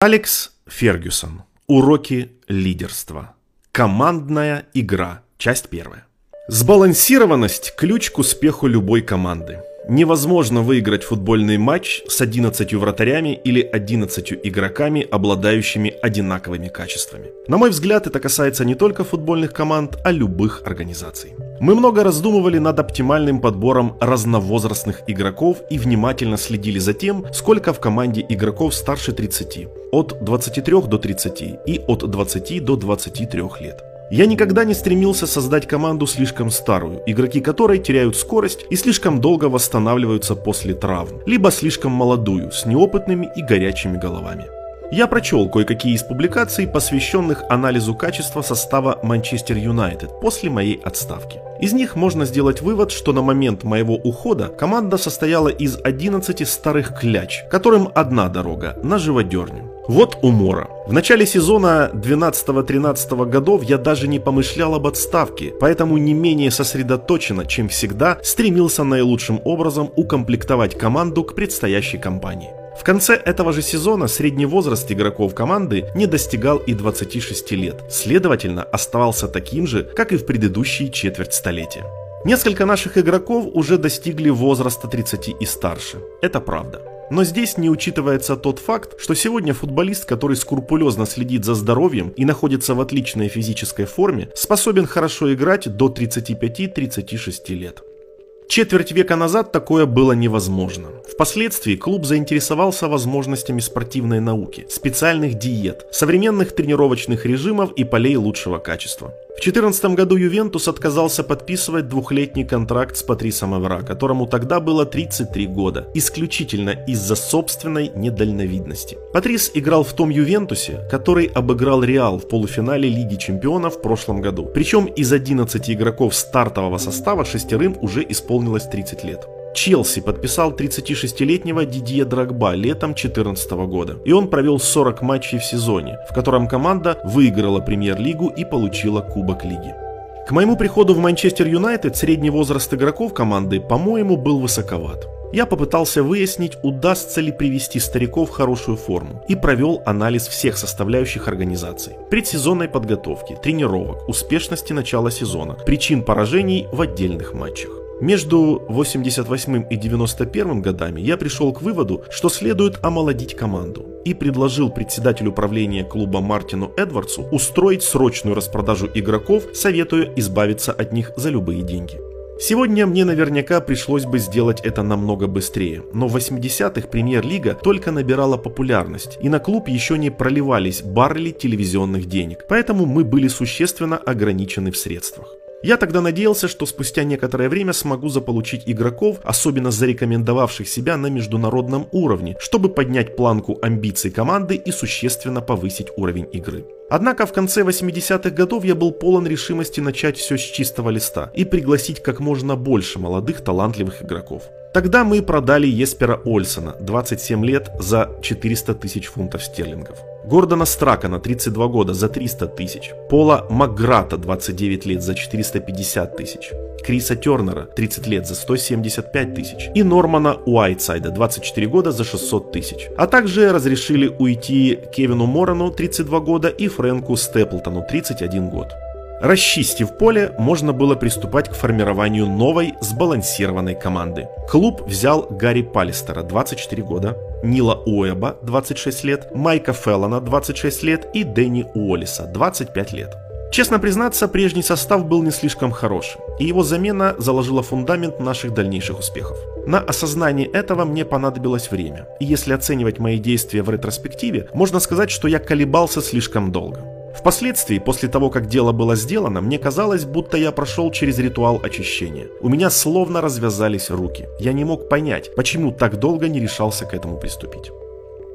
Алекс Фергюсон. Уроки лидерства. Командная игра. Часть первая. Сбалансированность – ключ к успеху любой команды. Невозможно выиграть футбольный матч с 11 вратарями или 11 игроками, обладающими одинаковыми качествами. На мой взгляд, это касается не только футбольных команд, а любых организаций. Мы много раздумывали над оптимальным подбором разновозрастных игроков и внимательно следили за тем, сколько в команде игроков старше 30, от 23 до 30 и от 20 до 23 лет. Я никогда не стремился создать команду слишком старую, игроки которой теряют скорость и слишком долго восстанавливаются после травм, либо слишком молодую, с неопытными и горячими головами. Я прочел кое-какие из публикаций, посвященных анализу качества состава Манчестер Юнайтед после моей отставки. Из них можно сделать вывод, что на момент моего ухода команда состояла из 11 старых кляч, которым одна дорога – на живодерню. Вот умора. В начале сезона 12-13 годов я даже не помышлял об отставке, поэтому не менее сосредоточенно, чем всегда, стремился наилучшим образом укомплектовать команду к предстоящей кампании. В конце этого же сезона средний возраст игроков команды не достигал и 26 лет, следовательно оставался таким же, как и в предыдущие четверть столетия. Несколько наших игроков уже достигли возраста 30 и старше. Это правда. Но здесь не учитывается тот факт, что сегодня футболист, который скрупулезно следит за здоровьем и находится в отличной физической форме, способен хорошо играть до 35-36 лет. Четверть века назад такое было невозможно. Впоследствии клуб заинтересовался возможностями спортивной науки, специальных диет, современных тренировочных режимов и полей лучшего качества. В 2014 году Ювентус отказался подписывать двухлетний контракт с Патрисом Эвра, которому тогда было 33 года, исключительно из-за собственной недальновидности. Патрис играл в том Ювентусе, который обыграл Реал в полуфинале Лиги Чемпионов в прошлом году. Причем из 11 игроков стартового состава шестерым уже исполнилось 30 лет. Челси подписал 36-летнего Дидье Драгба летом 2014 года, и он провел 40 матчей в сезоне, в котором команда выиграла премьер-лигу и получила Кубок Лиги. К моему приходу в Манчестер Юнайтед средний возраст игроков команды, по-моему, был высоковат. Я попытался выяснить, удастся ли привести стариков в хорошую форму и провел анализ всех составляющих организаций. Предсезонной подготовки, тренировок, успешности начала сезона, причин поражений в отдельных матчах. Между 88 и 91 годами я пришел к выводу, что следует омолодить команду и предложил председателю управления клуба Мартину Эдвардсу устроить срочную распродажу игроков, советуя избавиться от них за любые деньги. Сегодня мне наверняка пришлось бы сделать это намного быстрее, но в 80-х премьер-лига только набирала популярность, и на клуб еще не проливались баррели телевизионных денег, поэтому мы были существенно ограничены в средствах. Я тогда надеялся, что спустя некоторое время смогу заполучить игроков, особенно зарекомендовавших себя на международном уровне, чтобы поднять планку амбиций команды и существенно повысить уровень игры. Однако в конце 80-х годов я был полон решимости начать все с чистого листа и пригласить как можно больше молодых талантливых игроков. Тогда мы продали Еспера Ольсона, 27 лет, за 400 тысяч фунтов стерлингов. Гордона Стракана, 32 года, за 300 тысяч. Пола Макграта, 29 лет, за 450 тысяч. Криса Тернера, 30 лет, за 175 тысяч. И Нормана Уайтсайда, 24 года, за 600 тысяч. А также разрешили уйти Кевину Морану, 32 года, и Фрэнку Степлтону, 31 год. Расчистив поле, можно было приступать к формированию новой сбалансированной команды. Клуб взял Гарри Палистера, 24 года, Нила Уэба, 26 лет, Майка Феллона, 26 лет и Дэнни Уоллиса, 25 лет. Честно признаться, прежний состав был не слишком хорош, и его замена заложила фундамент наших дальнейших успехов. На осознание этого мне понадобилось время, и если оценивать мои действия в ретроспективе, можно сказать, что я колебался слишком долго. Впоследствии, после того, как дело было сделано, мне казалось, будто я прошел через ритуал очищения. У меня словно развязались руки. Я не мог понять, почему так долго не решался к этому приступить.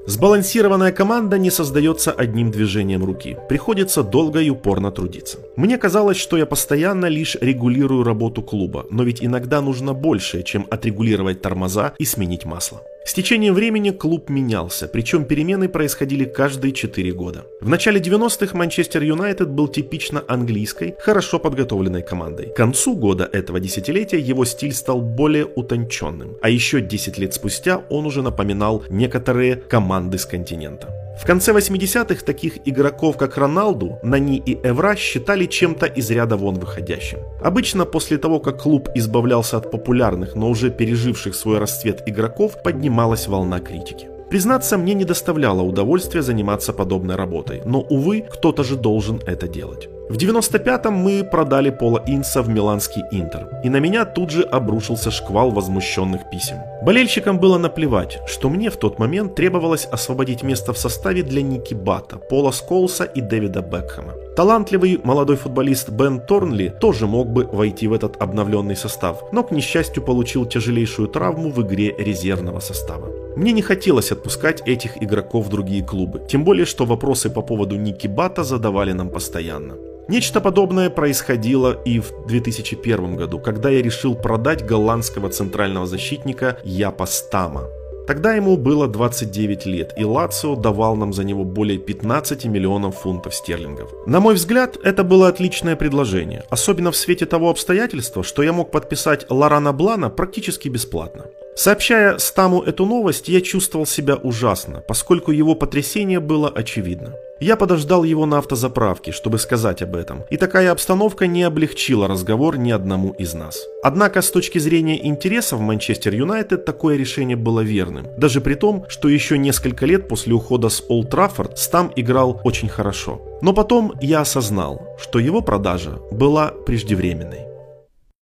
Сбалансированная команда не создается одним движением руки. Приходится долго и упорно трудиться. Мне казалось, что я постоянно лишь регулирую работу клуба, но ведь иногда нужно больше, чем отрегулировать тормоза и сменить масло. С течением времени клуб менялся, причем перемены происходили каждые 4 года. В начале 90-х Манчестер Юнайтед был типично английской, хорошо подготовленной командой. К концу года этого десятилетия его стиль стал более утонченным, а еще 10 лет спустя он уже напоминал некоторые команды с континента. В конце 80-х таких игроков, как Роналду, Нани и Эвра считали чем-то из ряда вон выходящим. Обычно после того, как клуб избавлялся от популярных, но уже переживших свой расцвет игроков, поднималась волна критики. Признаться, мне не доставляло удовольствия заниматься подобной работой, но, увы, кто-то же должен это делать. В 95-м мы продали Пола Инса в миланский Интер, и на меня тут же обрушился шквал возмущенных писем. Болельщикам было наплевать, что мне в тот момент требовалось освободить место в составе для Ники Бата, Пола Сколса и Дэвида Бекхэма. Талантливый молодой футболист Бен Торнли тоже мог бы войти в этот обновленный состав, но, к несчастью, получил тяжелейшую травму в игре резервного состава. Мне не хотелось отпускать этих игроков в другие клубы, тем более, что вопросы по поводу Ники Бата задавали нам постоянно. Нечто подобное происходило и в 2001 году, когда я решил продать голландского центрального защитника Япа Стама. Тогда ему было 29 лет, и Лацио давал нам за него более 15 миллионов фунтов стерлингов. На мой взгляд, это было отличное предложение, особенно в свете того обстоятельства, что я мог подписать Лорана Блана практически бесплатно. Сообщая Стаму эту новость, я чувствовал себя ужасно, поскольку его потрясение было очевидно. Я подождал его на автозаправке, чтобы сказать об этом, и такая обстановка не облегчила разговор ни одному из нас. Однако с точки зрения интересов Манчестер Юнайтед такое решение было верным, даже при том, что еще несколько лет после ухода с Олд Траффорд Стам играл очень хорошо. Но потом я осознал, что его продажа была преждевременной.